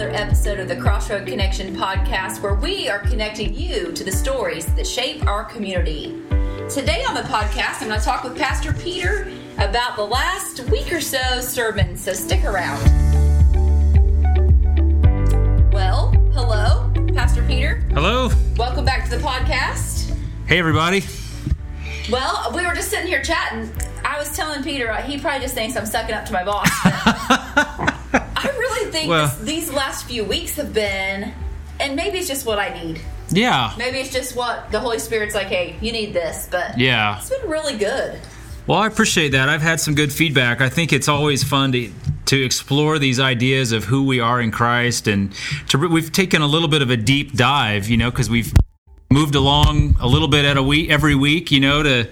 another episode of the Crossroad Connection podcast where we are connecting you to the stories that shape our community. Today on the podcast, I'm going to talk with Pastor Peter about the last week or so sermon, so stick around. Well, hello, Pastor Peter. Hello. Welcome back to the podcast. Hey, everybody. Well, we were just sitting here chatting. I was telling Peter, uh, he probably just thinks I'm sucking up to my boss. I really think Well- this, these last few weeks have been, and maybe it's just what I need. Yeah. Maybe it's just what the Holy Spirit's like, hey, you need this, but Yeah. it's been really good. Well, I appreciate that. I've had some good feedback. I think it's always fun to to explore these ideas of who we are in Christ, and to we've taken a little bit of a deep dive, you know, because we've moved along a little bit at a week every week, you know, to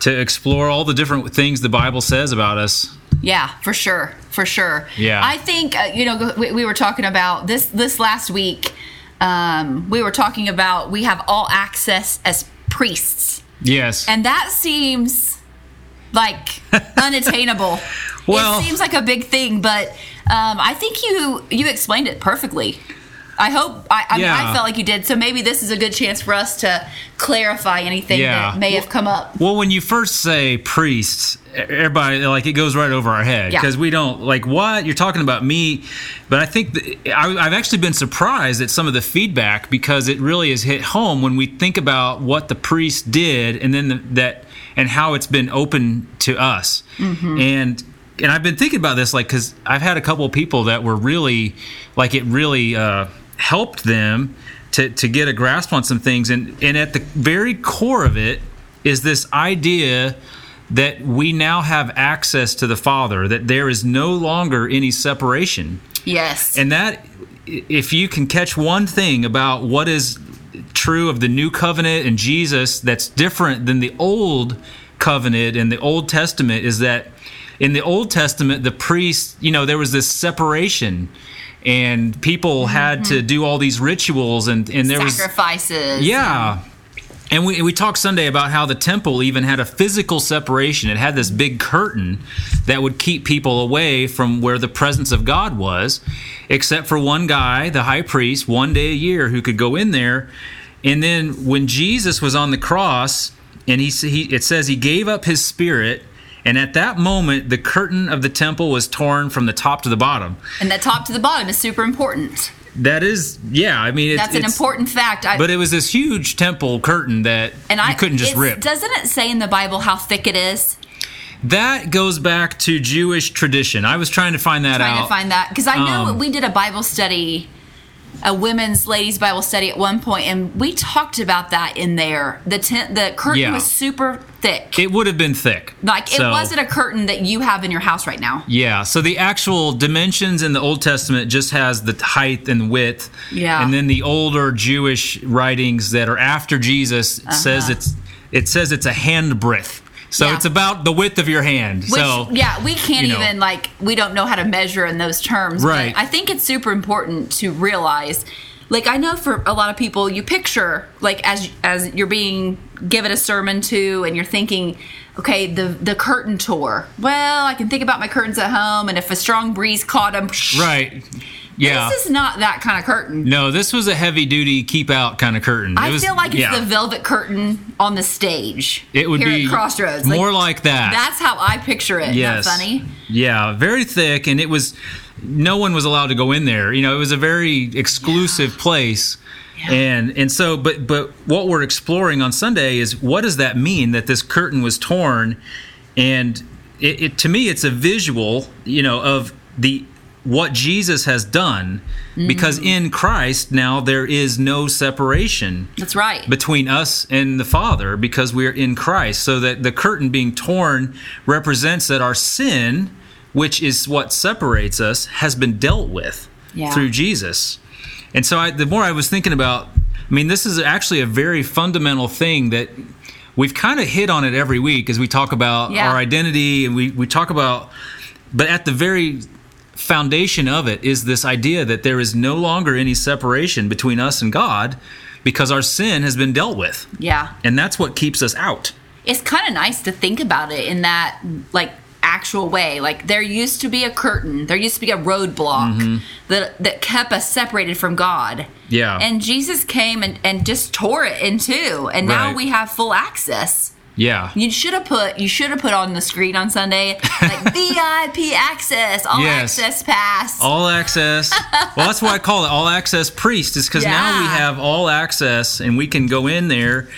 to explore all the different things the Bible says about us. Yeah, for sure, for sure. Yeah. I think uh, you know we, we were talking about this this last week. Um, we were talking about we have all access as priests, Yes. and that seems like unattainable. Well- it seems like a big thing, but um, I think you you explained it perfectly. I hope I, I, mean, I felt like you did. So maybe this is a good chance for us to clarify anything Yeah. that may have come up. Well, when you first say priests, everybody like it goes right over our head Yeah. because we don't like what you're talking about me. But I think that I, I've actually been surprised at some of the feedback because it really has hit home when we think about what the priest did and then the, that and how it's been open to us. And and I've been thinking about this like because I've had a couple of people that were really like it really uh, helped them to, to get a grasp on some things and and at the very core of it is this idea that we now have access to the Father, that there is no longer any separation. Yes. And that, if you can catch one thing about what is true of the new covenant and Jesus that's different than the old covenant and the Old Testament, is that in the Old Testament, the priests, you know, there was this separation. And people had to mm-hmm. do all these rituals, and, and there was Sacrifices. yeah. And we, we talked Sunday about how the temple even had a physical separation. It had this big curtain that would keep people away from where the presence of God was, except for one guy, the high priest, one day a year who could go in there. And then when Jesus was on the cross, and he, he it says he gave up his spirit, and at that moment the curtain of the temple was torn from the top to the bottom. And the top to the bottom is super important. That is, yeah, I mean, it's, That's an it's- important fact. I, But it was this huge temple curtain that and you I couldn't just rip. Doesn't it say in the Bible how thick it is? That goes back to Jewish tradition. I was trying to find that Trying out. Trying to find that because I know Um, we did a Bible study, a women's ladies Bible study at one point, and we talked about that in there. The tent, the curtain Yeah. was super thick. it would have been thick. like it wasn't a curtain that you have in your house right now. Yeah, so the actual dimensions in the Old Testament just has the height and width. Yeah. And then the older Jewish writings that are after Jesus uh-huh. says it's it says it's a hand breadth. So. Yeah. it's about the width of your hand. Which, so yeah, we can't you know. even like we don't know how to measure in those terms. but Right. I think it's super important to realize. Like I know for a lot of people, you picture like as as you're being given a sermon to, and you're thinking, okay, the the curtain tour. Well, I can think about my curtains at home, and if a strong breeze caught them, Right. Yeah. This is not that kind of curtain. no, this was a heavy duty keep out kind of curtain. I was- feel like it's yeah. the velvet curtain on the stage. It would here be at Crossroads. more like that. That's how I picture it. Yes. Funny? Yeah, very thick, and it was no one was allowed to go in there. You know, it was a very exclusive place. And and so but but what we're exploring on Sunday is what does that mean that this curtain was torn and it, it to me it's a visual, you know, of the what Jesus has done because mm-hmm. in Christ now there is no separation That's right. between us and the Father because we're in Christ. So that the curtain being torn represents that our sin, which is what separates us, has been dealt with Yeah. through Jesus. And so I, the more I was thinking about, I mean, this is actually a very fundamental thing that we've kind of hit on it every week as we talk about Yeah. our identity and we, we talk about, but at the very foundation of it is this idea that there is no longer any separation between us and God because our sin has been dealt with. yeah. And that's what keeps us out. it's kind of nice to think about it in that like actual way. Like there used to be a curtain, there used to be a roadblock that that kept us separated from God. Mm-hmm. Yeah. And Jesus came and, and just tore it in two. And now we have full access. Yeah. You should have put you should have put on the screen on Sunday like VIP access, all Yes. access pass. All access. Well, that's why I call it all access priest, is because now we have all access and we can go in there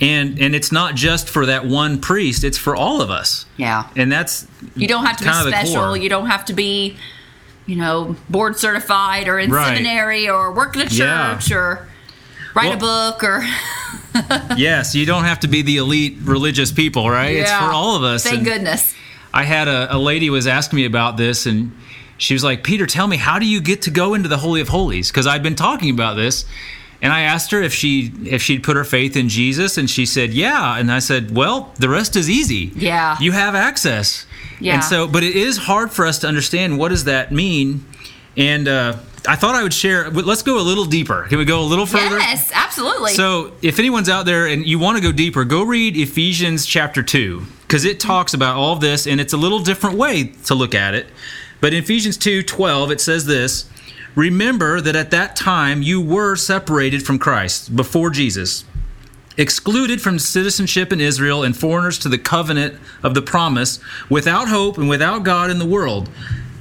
and and it's not just for that one priest, it's for all of us. yeah. And that's You don't have to be kind of the special. You don't have to be, you know, board certified or in Right. seminary or work in a Yeah. church or write a book or yes, you don't have to be the elite religious people, right? It's for all of us. Thank And goodness. I had a, a lady was asking me about this and she was like, Peter, tell me, how do you get to go into the Holy of Holies? Because I'd been talking about this. And I asked her if she if she'd put her faith in Jesus, and she said, "Yeah." And I said, "Well, the rest is easy. Yeah. you have access." Yeah. And so, but it is hard for us to understand what does that mean. And uh, I thought I would share. Let's go a little deeper. Can we go a little further? Yes, absolutely. So, if anyone's out there and you want to go deeper, go read Ephesians chapter 2 because it talks about all this and it's a little different way to look at it. But in Ephesians 2 12, it says this Remember that at that time you were separated from Christ before Jesus, excluded from citizenship in Israel and foreigners to the covenant of the promise, without hope and without God in the world.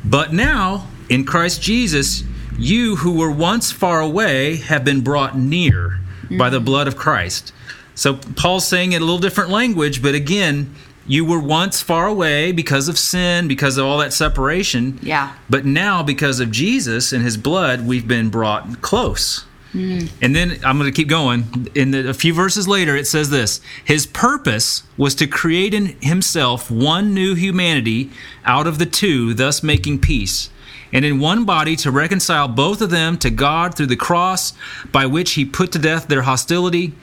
But now, in Christ Jesus, you who were once far away have been brought near by the mm. blood of Christ. So Paul's saying it a little different language, but again, you were once far away because of sin, because of all that separation. Yeah. But now, because of Jesus and his blood, we've been brought close. Mm. And then I'm going to keep going. In the, a few verses later, it says this His purpose was to create in himself one new humanity out of the two, thus making peace. And in one body to reconcile both of them to God through the cross, by which he put to death their hostility.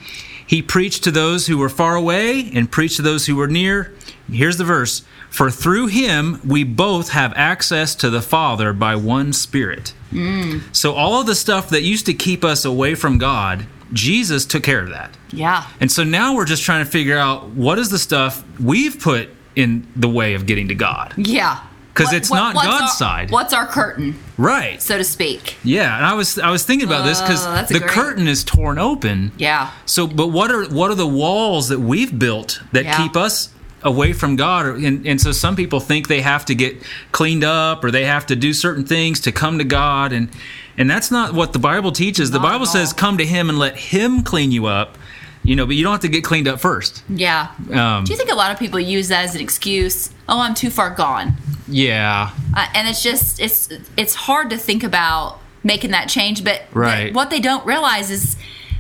He preached to those who were far away and preached to those who were near. Here's the verse For through him we both have access to the Father by one Spirit. Mm. So, all of the stuff that used to keep us away from God, Jesus took care of that. yeah. And so now we're just trying to figure out what is the stuff we've put in the way of getting to God. Yeah. 'Cause it's what- not God's our- side. What's our curtain, Right. so to speak? Yeah, and I was I was thinking about this because the great- curtain is torn open. Yeah. So, but what are what are the walls that we've built that Yeah. keep us away from God? And, and so some people think they have to get cleaned up or they have to do certain things to come to God, and and that's not what the Bible teaches. The Bible says, "Come to Him and let Him clean you up." You know, but you don't have to get cleaned up first. Yeah. Um, Do you think a lot of people use that as an excuse? Oh, I'm too far gone. Yeah, Uh, and it's just it's it's hard to think about making that change but Right. what they don't realize is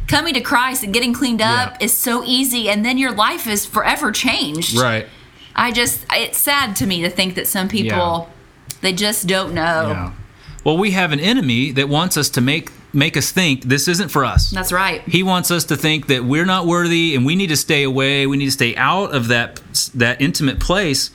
coming to christ and getting cleaned up Yeah. is so easy and then your life is forever changed right. i just it's sad to me to think that some people they just don't know Yeah. Well, we have an enemy that wants us to make make us think this isn't for us. that's right He wants us to think that we're not worthy and we need to stay away. We need to stay out of that that intimate place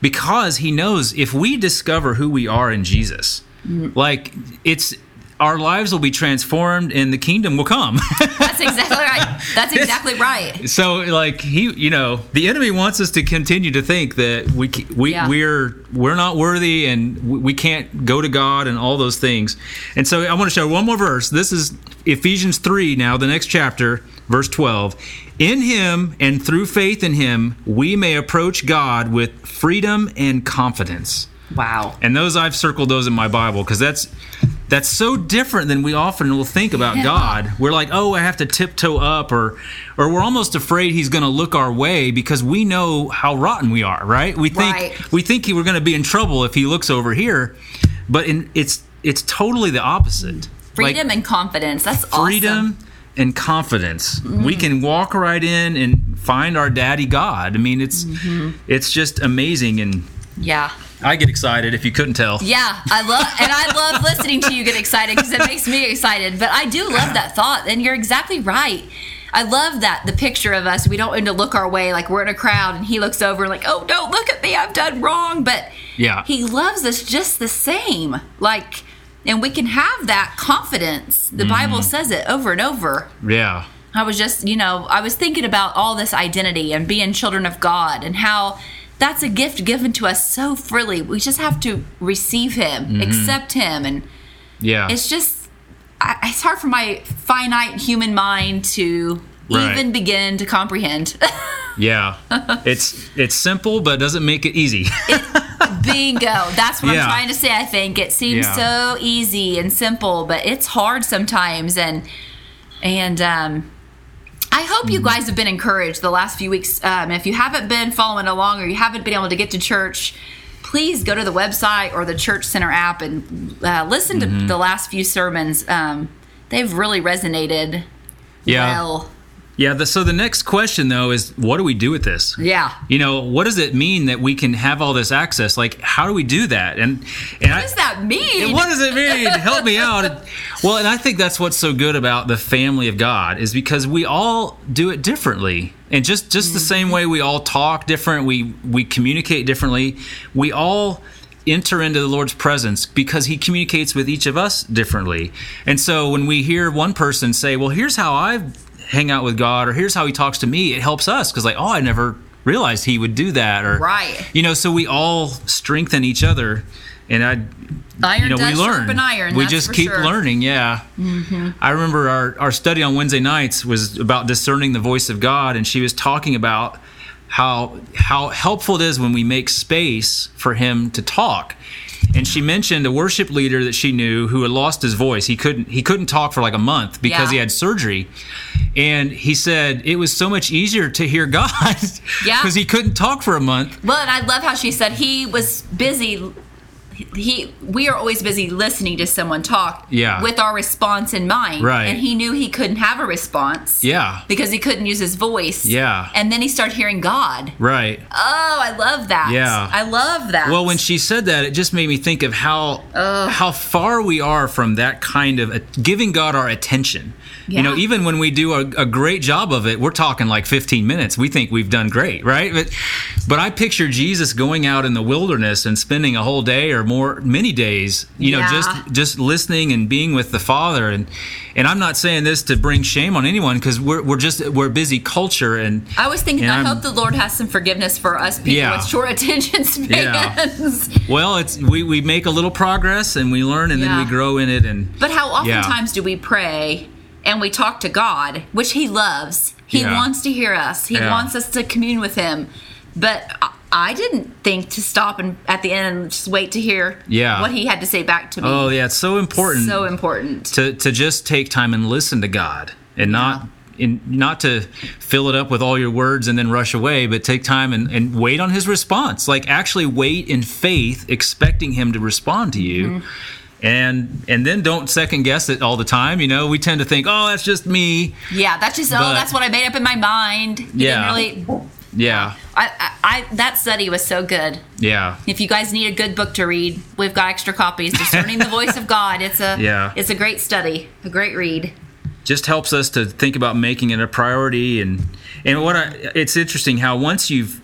because he knows if we discover who we are in Jesus, mm-hmm. like it's our lives will be transformed and the kingdom will come. that's exactly right. That's exactly right. So like he you know the enemy wants us to continue to think that we we Yeah. we're we're not worthy and we we can't go to God and all those things. And so I want to show one more verse. This is Ephesians 3 now the next chapter verse 12 in him and through faith in him we may approach God with freedom and confidence wow and those I've circled those in my Bible because that's that's so different than we often will think about Yeah. God. We're like, oh, I have to tiptoe up, or or we're almost afraid He's going to look our way because we know how rotten we are, right? We think Right. we think we're going to be in trouble if He looks over here, but in, it's it's totally the opposite. freedom Like, and confidence that's freedom awesome. And confidence. Mm-hmm. We can walk right in and find our daddy God. I mean, it's Mm-hmm. it's just amazing, and yeah I get excited if you couldn't tell. Yeah, I love and I love listening to you get excited because it makes me excited. But I do love that thought, and you're exactly right. I love that the picture of us. We don't need to look our way like we're in a crowd, and he looks over like, "Oh, don't look at me, I've done wrong." But Yeah. he loves us just the same. Like, and we can have that confidence. The Bible says it over and over. Yeah. I was just, you know, I was thinking about all this identity and being children of God and how that's a gift given to us so freely. We just have to receive Him, Mm-hmm. accept Him, and Yeah. it's just I, it's hard for my finite human mind to Right. even begin to comprehend. yeah. it's it's simple, but it doesn't make it easy. Bingo. That's what Yeah. I'm trying to say. I think it seems Yeah. so easy and simple, but it's hard sometimes. And and um, I hope Mm-hmm. you guys have been encouraged the last few weeks. Um, if you haven't been following along or you haven't been able to get to church, please go to the website or the Church Center app and uh, listen Mm-hmm. to the last few sermons. Um, they've really resonated Yeah. well. Yeah. The, so the next question though is, what do we do with this? Yeah. You know, what does it mean that we can have all this access? Like, how do we do that? And and What does that mean? What does it mean? Help me out. Well, and I think that's what's so good about the family of God is because we all do it differently. And just just the mm-hmm. same way we all talk different, we we communicate differently. We all enter into the Lord's presence because he communicates with each of us differently. And so when we hear one person say, "Well, here's how I hang out with God," or "Here's how he talks to me," it helps us cuz like, "Oh, I never realized he would do that." Or Right. You know, so we all strengthen each other. And I Iron you know, we learn. iron. we just keep sure. learning. Yeah. I remember our, our study on Wednesday nights was about discerning the voice of God, and she was talking about how how helpful it is when we make space for Him to talk. And she mentioned a worship leader that she knew who had lost his voice. He couldn't he couldn't talk for like a month because Yeah. he had surgery. And he said it was so much easier to hear God Yeah. because he couldn't talk for a month. Well, and I love how she said he was busy. He, we are always busy listening to someone talk, Yeah. with our response in mind, Right. And he knew he couldn't have a response, Yeah. because he couldn't use his voice, Yeah. And then he started hearing God. Right. Oh, I love that. Yeah. I love that. Well, when she said that, it just made me think of how how far we are from that kind of uh, giving God our attention. You know, even when we do a, a great job of it, we're talking like 15 minutes. We think we've done great, right? But but I picture Jesus going out in the wilderness and spending a whole day or more, many days, you know, Yeah. just just listening and being with the Father. And and I'm not saying this to bring shame on anyone because we're we're just we're a busy culture and I was thinking, I I'm- hope the Lord has some forgiveness for us people Yeah. with short attention Yeah. spans. well, it's we, we make a little progress and we learn and then we grow in it and But how Yeah. oftentimes do we pray and we talk to God, which He loves? He Yeah. wants to hear us. He Yeah. wants us to commune with Him. But I- didn't think to stop and at the end and just wait to hear Yeah. what He had to say back to me. Oh yeah, it's so important so important. to to just take time and listen to God and not in, not to fill it up with all your words and then rush away, but take time and, and wait on His response. Like actually wait in faith, expecting Him to respond to you. Mm-hmm. And and then don't second guess it all the time. You know, we tend to think, oh, that's just me. Yeah, that's just oh, that's what I made up in my mind. You Yeah. really. Yeah, I, I, I that study was so good. yeah, If you guys need a good book to read, we've got extra copies. Discerning the Voice of God. It's a Yeah. It's a great study, a great read. just helps us to think about making it a priority and and what I it's interesting how once you've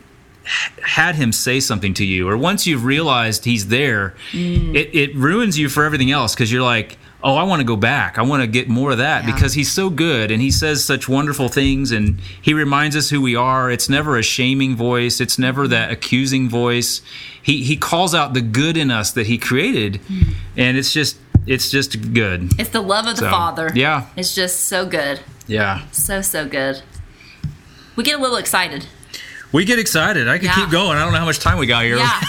had him say something to you or once you've realized he's there mm. it, it ruins you for everything else because you're like oh i want to go back i want to get more of that Yeah. because he's so good and he says such wonderful things and he reminds us who we are it's never a shaming voice it's never mm-hmm. that accusing voice he he calls out the good in us that he created mm-hmm. and it's just it's just good It's the love of the So, Father. yeah. It's just so good. yeah So, so good. We get a little excited. We get excited. I could Yeah. keep going. I don't know how much time we got here. Yeah.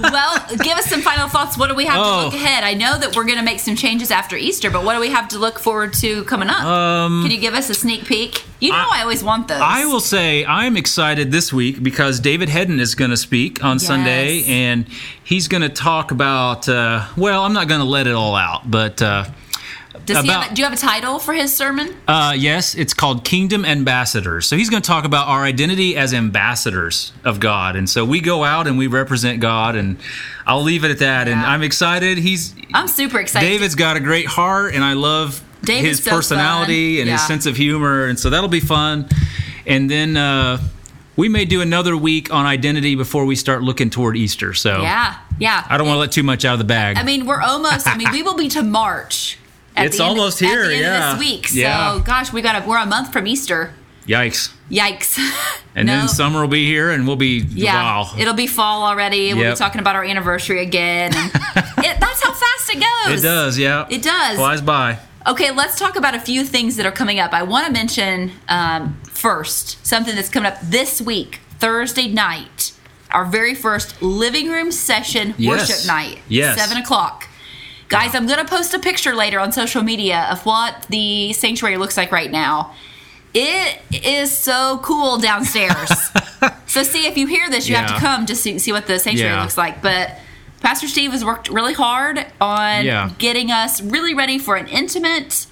well, give us some final thoughts. What do we have to Oh. look ahead? I know that we're going to make some changes after Easter, but what do we have to look forward to coming up? Can you give us a sneak peek? You know, I, always want those. Um, I will say I'm excited this week because David Hedden is going to speak on Sunday, and he's going to talk about. Uh, well, I'm not going to let it all out, but uh, Does he have a, do you have a title for his sermon? uh, yes, it's called Kingdom Ambassadors. So he's going to talk about our identity as ambassadors of God, and so we go out and we represent God, and I'll leave it at that. And I'm excited. He's I'm super excited. David's got a great heart, and I love David's his so personality fun. and his sense of humor, and so that'll be fun. And then uh, we may do another week on identity before we start looking toward Easter. So Yeah, yeah. I don't want to let too much out of the bag. I mean, we're almost. I mean, we will be to March. At It's the end- almost here, At the end yeah. of this week. So, Yeah. gosh, we got. A, we're a month from Easter. Yikes! Yikes. And No. then summer will be here, and we'll be Yeah, wow. it'll be fall already. We'll be talking about our anniversary again. It, that's how fast it goes. It does, yeah. It does. Flies by. Okay, let's talk about a few things that are coming up. I want to mention um, first something that's coming up this week, Thursday night, our very first living room session Yes. worship night, Yes. seven o'clock. Guys, I'm going to post a picture later on social media of what the sanctuary looks like right now. It is so cool downstairs. so, see, if you hear this, you have to come just to see what the sanctuary Yeah. looks like. But Pastor Steve has worked really hard on Yeah. getting us really ready for an intimate,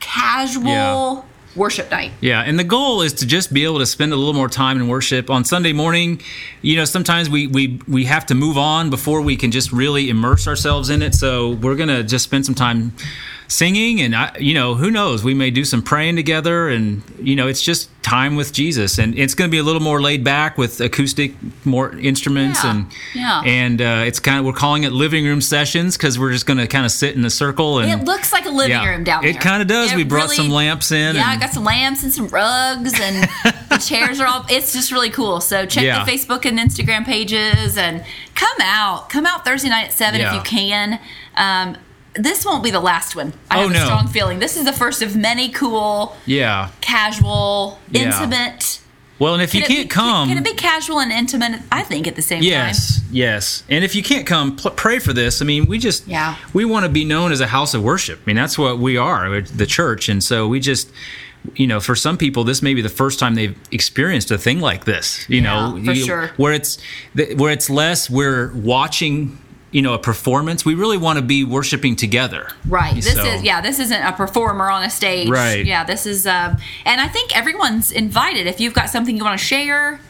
casual worship night. Yeah, and the goal is to just be able to spend a little more time in worship on Sunday morning. You know, sometimes we we we have to move on before we can just really immerse ourselves in it. So we're gonna just spend some time singing, and I, you know, who knows, we may do some praying together, and you know, it's just time with Jesus, and it's gonna be a little more laid back with acoustic, more instruments, Yeah, and yeah. and uh, it's kind of we're calling it living room sessions because we're just gonna kind of sit in a circle and. It looks like a living Yeah, room down there. it kinda does. It We brought some lamps in Yeah, I got some lamps and some rugs, and the chairs are all. It's just really cool. So check Yeah. the Facebook and Instagram pages, and come out. Come out Thursday night at seven if you can. Um, this won't be the last one. I Oh, have a no. strong feeling. This is the first of many cool, yeah. casual, Yeah. intimate. Well, and if you Can it can't be, come, Can it be casual and intimate? I think at the same time. Yes, yes. And if you can't come, pl- pray for this. I mean, we just Yeah. we want to be known as a house of worship. I mean, that's what we are, we're the church. And so we just you know, for some people, this may be the first time they've experienced a thing like this. You know, for you- sure. where it's where it's less we're watching, you know, a performance. We really want to be worshiping together. Right. This So- is yeah. This isn't a performer on a stage. Right. Yeah. This is um, and I think everyone's invited. If you've got something you want to share,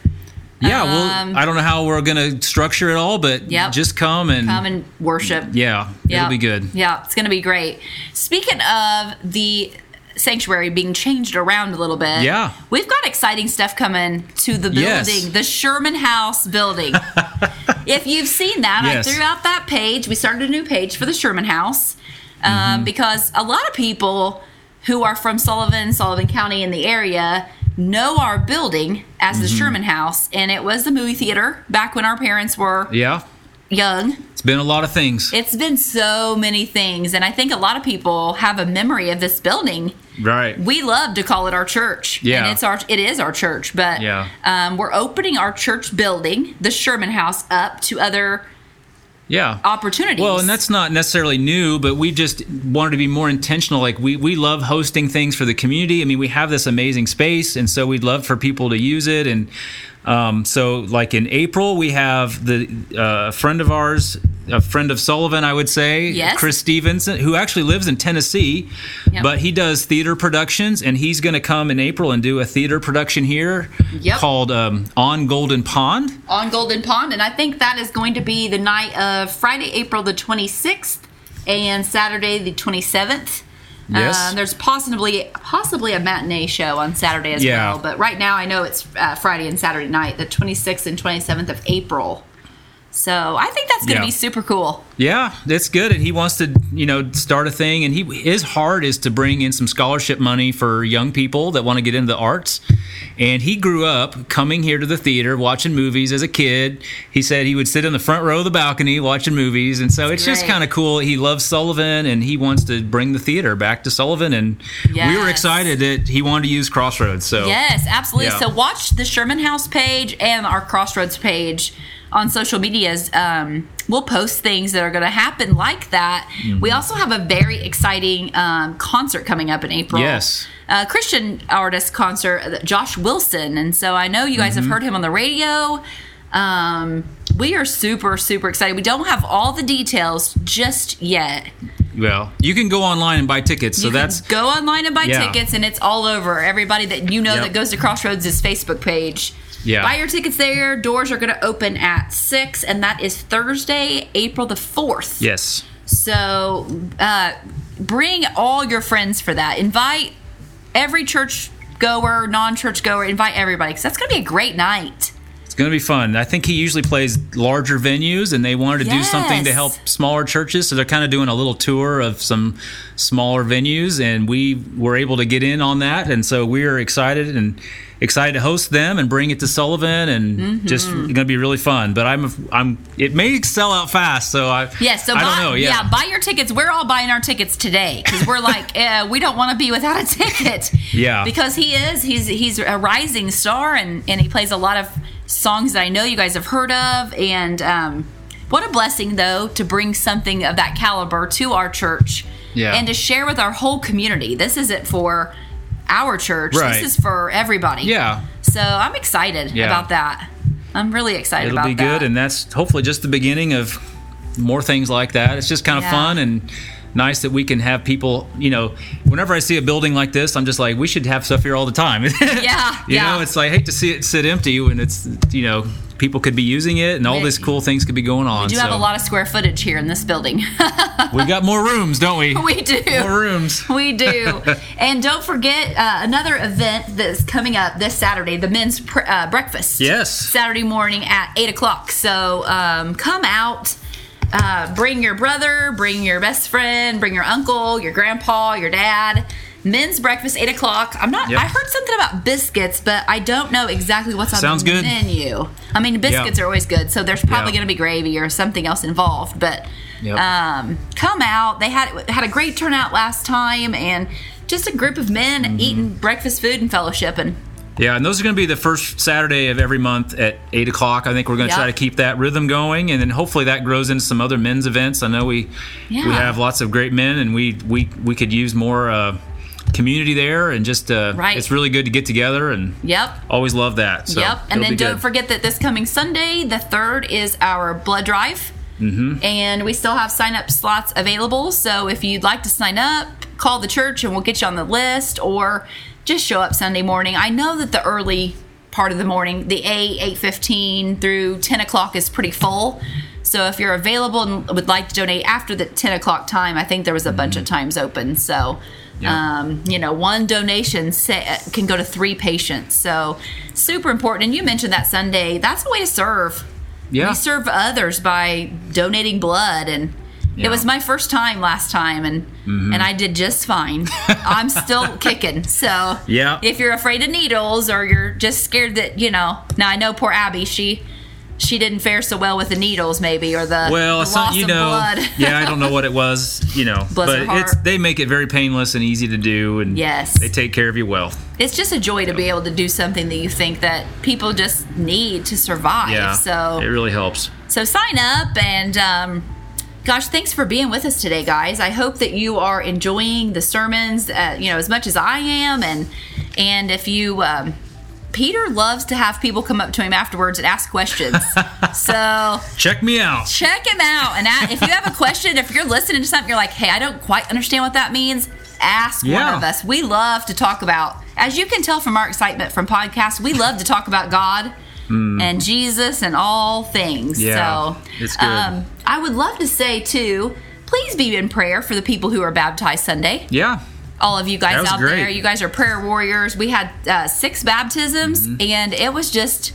Yeah, Um, well, I don't know how we're going to structure it all, but Yep. just come and, come and worship. yeah, Yeah. it'll be good. Yeah, it's going to be great. Speaking of the sanctuary being changed around a little bit, Yeah. we've got exciting stuff coming to the building, Yes. the Sherman House building. if you've seen that, Yes. I threw out that page. We started a new page for the Sherman House um, Mm-hmm. because a lot of people who are from Sullivan, Sullivan County in the area know our building as Mm-hmm. the Sherman House, and it was the movie theater back when our parents were Yeah, young. it's been a lot of things. It's been so many things, and I think a lot of people have a memory of this building. Right. We love to call it our church, Yeah. and it's our it is our church. But Yeah. um, we're opening our church building, the Sherman House, up to other yeah. opportunities. Well, and that's not necessarily new, but we just wanted to be more intentional. Like we, we love hosting things for the community. I mean, we have this amazing space, and so we'd love for people to use it. And um, so, like in April, we have the uh, friend of ours, a friend of Sullivan, I would say, Yes. Chris Stevenson, who actually lives in Tennessee, Yep. but he does theater productions, and he's going to come in April and do a theater production here Yep. called um, On Golden Pond. on Golden Pond, and I think that is going to be the night of Friday, April the 26th, and Saturday the 27th. Yes. Uh, there's possibly possibly a matinee show on Saturday as Yeah. well, but right now I know it's uh, Friday and Saturday night, the 26th and 27th of April. So I think that's going to Yeah. be super cool. Yeah, that's good. And he wants to, you know, start a thing. And he his heart is to bring in some scholarship money for young people that want to get into the arts. And he grew up coming here to the theater, watching movies as a kid. He said he would sit in the front row of the balcony watching movies. And so it's just kind of cool. He loves Sullivan and he wants to bring the theater back to Sullivan. And we were excited that he wanted to use Crossroads. So Yes, absolutely. Yeah. So watch the Sherman House page and our Crossroads page on social medias. Um, we'll post things that are going to happen like that. Mm-hmm. We also have a very exciting um, concert coming up in April. Yes. Christian artist concert, uh, Josh Wilson. And so I know you guys Mm-hmm. have heard him on the radio. Um, we are super, super excited. We don't have all the details just yet. well, you can go online and buy tickets. So that's go online and buy Yeah. tickets, and it's all over. Everybody that you know Yep. that goes to Crossroads' Facebook page. Yeah. Buy your tickets there. Doors are going to open at 6, and that is Thursday, April the 4th. yes. So uh, bring all your friends for that. Invite every church goer, non church goer, invite everybody because that's going to be a great night. It's going to be fun. I think he usually plays larger venues, and they wanted to do something to help smaller churches. So they're kind of doing a little tour of some smaller venues, and we were able to get in on that. And so we are excited. And excited to host them and bring it to Sullivan, and Mm-hmm. just going to be really fun. But I'm I'm it may sell out fast, so I Yeah, so I buy, don't know. Yeah. buy your tickets. We're all buying our tickets today because we're like, eh, we don't want to be without a ticket. Yeah. because he is he's he's a rising star and and he plays a lot of songs that I know you guys have heard of. And um, what a blessing though to bring something of that caliber to our church. Yeah. and to share with our whole community. This isn't for our church. Right. This is for everybody. Yeah. So I'm excited Yeah. about that. I'm really excited It'll be that. good, and that's hopefully just the beginning of more things like that. It's just kind of Yeah. fun and nice that we can have people. You know, whenever I see a building like this, I'm just like, we should have stuff here all the time. Yeah, you yeah. know, it's like I hate to see it sit empty when it's you know people could be using it and all these cool things could be going on. we do so have a lot of square footage here in this building. we got more rooms, don't we? we do. more rooms. We do. and don't forget uh, another event that's coming up this Saturday the men's pr- uh, breakfast. Yes. Saturday morning at 8 o'clock. So um, come out. Uh, bring your brother, bring your best friend, bring your uncle, your grandpa, your dad. Men's breakfast, 8 o'clock. I'm not, Yep. I heard something about biscuits, but I don't know exactly what's on Sounds the good. menu. I mean, biscuits Yeah. are always good, so there's probably Yeah. going to be gravy or something else involved. But Yep. um, come out. They had had a great turnout last time, and just a group of men Mm-hmm. eating breakfast food and fellowshipping. Yeah, and those are going to be the first Saturday of every month at eight o'clock. I think we're going to Yep. try to keep that rhythm going, and then hopefully that grows into some other men's events. I know we Yeah. we have lots of great men, and we we we could use more uh, community there, and just uh, Right. it's really good to get together, and Yep. always love that. So yep. And then don't good. forget that this coming Sunday, the third, is our blood drive. Mm-hmm. And we still have sign up slots available. So if you'd like to sign up, call the church and we'll get you on the list or just show up Sunday morning. I know that the early part of the morning, the 8, 8.15 through 10 o'clock is pretty full. So if you're available and would like to donate after the 10 o'clock time, I think there was a bunch of times open. So, Yeah. um, you know, one donation can go to three patients. So super important. And you mentioned that Sunday. That's a way to serve. Yeah. We serve others by donating blood and Yeah. it was my first time last time and and I did just fine. I'm still kicking. So Yeah. if you're afraid of needles or you're just scared that, you know, now I know poor Abby, she she didn't fare so well with the needles maybe or the, Well, the some, you know, blood. yeah, I don't know what it was, you know, Bless but it's they make it very painless and easy to do, and Yes. they take care of you well. it's just a joy to be able to do something that you think that people just need to survive. Yeah, So it really helps. So sign up and um, gosh, thanks for being with us today, guys. I hope that you are enjoying the sermons, uh, you know, as much as I am, and and if you. Um, Peter loves to have people come up to him afterwards and ask questions. so Check me out. check him out. And if you have a question, if you're listening to something, you're like, hey, I don't quite understand what that means, ask one of us. We love to talk about, as you can tell from our excitement from podcasts, we love to talk about God and Jesus and all things. Yeah, so it's good. Um, I would love to say, too, please be in prayer for the people who are baptized Sunday Yeah, all of you guys out great. there. You guys are prayer warriors. We had uh, six baptisms, Mm-hmm. and it was just.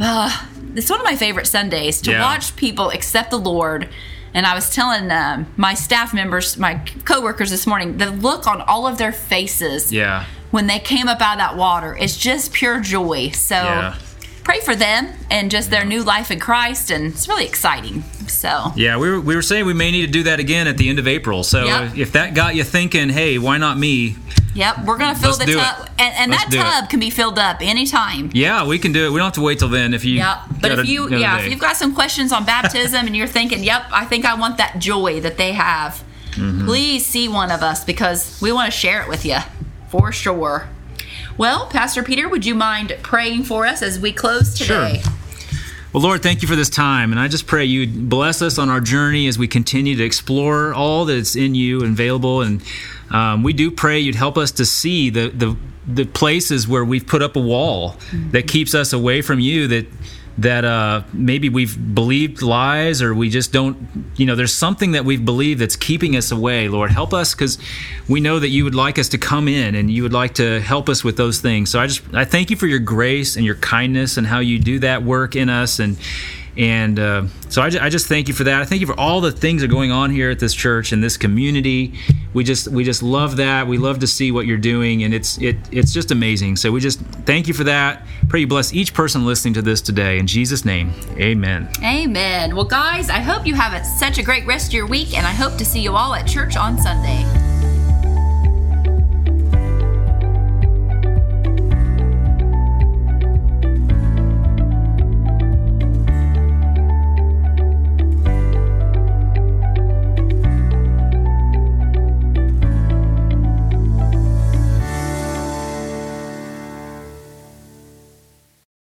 Uh, it's one of my favorite Sundays to Yeah. watch people accept the Lord. And I was telling um, my staff members, my coworkers this morning, the look on all of their faces yeah. when they came up out of that water is just pure joy. So Yeah. Pray for them and just their new life in Christ, and it's really exciting. So Yeah, we were, we were saying we may need to do that again at the end of April. So Yep. if that got you thinking, hey, why not me? Yep, we're gonna fill Let's the tub, it. and, and that do it. tub can be filled up anytime. Yeah, we can do it. We don't have to wait till then. If you, Yep. But if you, yeah, day. if you've got some questions on baptism and you're thinking, "Yep, I think I want that joy that they have," Mm-hmm. please see one of us because we want to share it with you for sure. Well, Pastor Peter, would you mind praying for us as we close today? Sure. Well, Lord, thank you for this time. And I just pray you bless us on our journey as we continue to explore all that's in you and available. And um, we do pray you'd help us to see the, the, the places where we've put up a wall that keeps us away from you, that that uh, maybe we've believed lies or we just don't, you know, there's something that we've believed that's keeping us away. Lord, help us because we know that you would like us to come in and you would like to help us with those things. So I just, I thank you for your grace and your kindness and how you do that work in us. And, And uh, so I, I just thank you for that. I thank you for all the things that are going on here at this church and this community. We just we just love that. We love to see what you're doing, and it's it it's just amazing. So we just thank you for that. Pray you bless each person listening to this today in Jesus' name. Amen. Amen. Well, guys, I hope you have such a great rest of your week, and I hope to see you all at church on Sunday.